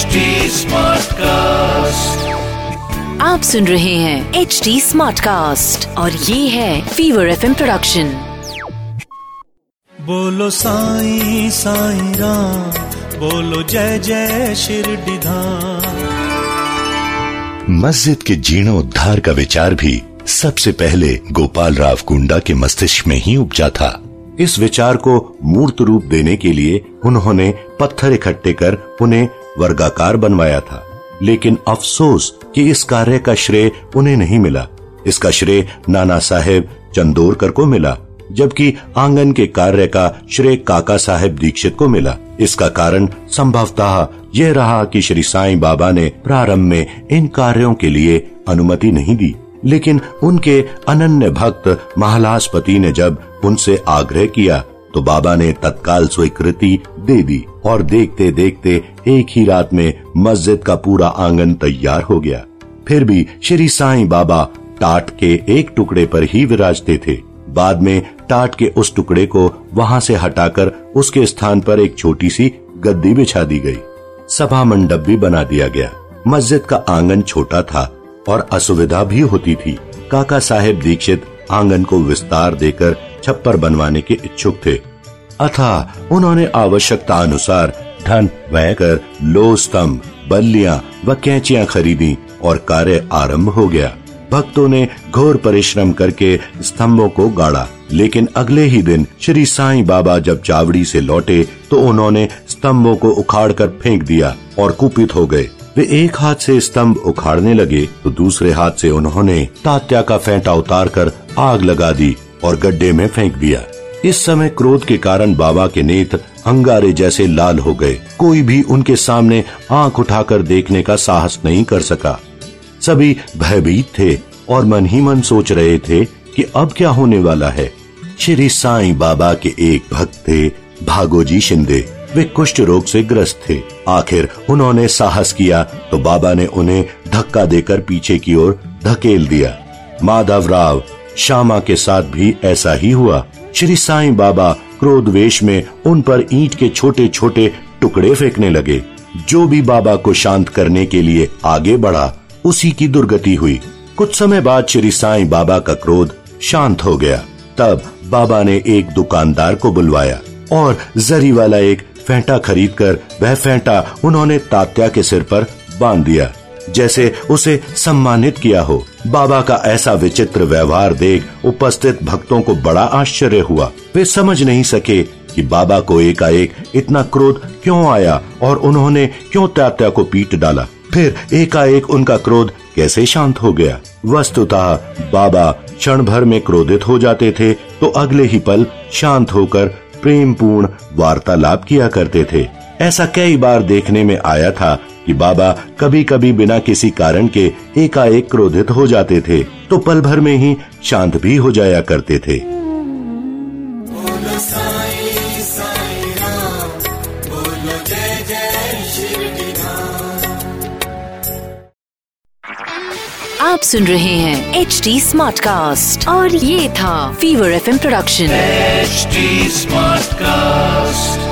HD Smartcast. आप सुन रहे हैं एच डी स्मार्ट कास्ट और ये है फीवर एफ़ प्रोडक्शन बोलो साईं साईं राम बोलो जय जय शिरडीधाम मस्जिद के जीर्णोद्धार का विचार भी सबसे पहले गोपाल राव कुंडा के मस्तिष्क में ही उपजा था। इस विचार को मूर्त रूप देने के लिए उन्होंने पत्थर इकट्ठे कर उन्हें वर्गाकार बनवाया था। लेकिन अफसोस कि इस कार्य का श्रेय उन्हें नहीं मिला। इसका श्रेय नाना साहेब चंदोरकर को मिला, जबकि आँगन के कार्य का श्रेय काका साहेब दीक्षित को मिला। इसका कारण संभवतः यह रहा कि श्री साईं बाबा ने प्रारंभ में इन कार्यों के लिए अनुमति नहीं दी। लेकिन उनके अनन्य भक्त महालासपति ने जब उनसे आग्रह किया तो बाबा ने तत्काल स्वीकृति दे दी और देखते देखते एक ही रात में मस्जिद का पूरा आँगन तैयार हो गया। फिर भी श्री साईं बाबा टाट के एक टुकड़े पर ही विराजते थे। बाद में टाट के उस टुकड़े को वहाँ से हटाकर उसके स्थान पर एक छोटी सी गद्दी बिछा दी गई। सभा मंडप भी बना दिया गया। मस्जिद का आँगन छोटा था और असुविधा भी होती थी। काका साहेब दीक्षित आँगन को विस्तार देकर छप्पर बनवाने के इच्छुक थे। अथा उन्होंने आवश्यकता अनुसार धन व्यय कर लो स्तंभ बल्लियाँ व कैंचियाँ खरीदी और कार्य आरंभ हो गया। भक्तों ने घोर परिश्रम करके स्तंभों को गाड़ा। लेकिन अगले ही दिन श्री साईं बाबा जब चावड़ी से लौटे तो उन्होंने स्तंभों को उखाड़कर फेंक दिया और कुपित हो गए। वे एक हाथ से स्तंभ उखाड़ने लगे तो दूसरे हाथ से उन्होंने तात्या का फेंटा उतार कर आग लगा दी। और गड्ढे में फेंक दिया। इस समय क्रोध के कारण बाबा के नेत्र अंगारे जैसे लाल हो गए। कोई भी उनके सामने आँख उठाकर देखने का साहस नहीं कर सका। सभी भयभीत थे और मन ही मन सोच रहे थे कि अब क्या होने वाला है। श्री साईं बाबा के एक भक्त थे, भागोजी शिंदे। वे कुष्ठ रोग से ग्रस्त थे। आखिर उन्होंने साहस किया तो बाबा ने उन्हें धक्का देकर पीछे की ओर धकेल दिया। माधव राव श्यामा के साथ भी ऐसा ही हुआ। श्री साईं बाबा क्रोध वेश में उन पर ईंट के छोटे छोटे टुकड़े फेंकने लगे। जो भी बाबा को शांत करने के लिए आगे बढ़ा, उसी की दुर्गति हुई। कुछ समय बाद श्री साईं बाबा का क्रोध शांत हो गया। तब बाबा ने एक दुकानदार को बुलवाया और जरी वाला एक फेंटा खरीद कर वह फेंटा उन्होंने तात्या के सिर पर बाँध दिया। जैसे उसे सम्मानित किया हो। बाबा का ऐसा विचित्र व्यवहार देख उपस्थित भक्तों को बड़ा आश्चर्य हुआ। वे समझ नहीं सके कि बाबा को एकाएक इतना क्रोध क्यों आया और उन्होंने क्यों तात्या को पीट डाला। फिर एकाएक उनका क्रोध कैसे शांत हो गया। वस्तुतः बाबा क्षण भर में क्रोधित हो जाते थे तो अगले ही पल शांत होकर प्रेम पूर्ण वार्तालाप किया करते थे। ऐसा कई बार देखने में आया था कि बाबा कभी कभी बिना किसी कारण के एकाएक क्रोधित हो जाते थे तो पल भर में ही शांत भी हो जाया करते थे बोलो साईं साईं राम बोलो जय जय शिरडीधाम आप सुन रहे हैं एच डी स्मार्ट कास्ट और ये था fever F production H smart Smartcast.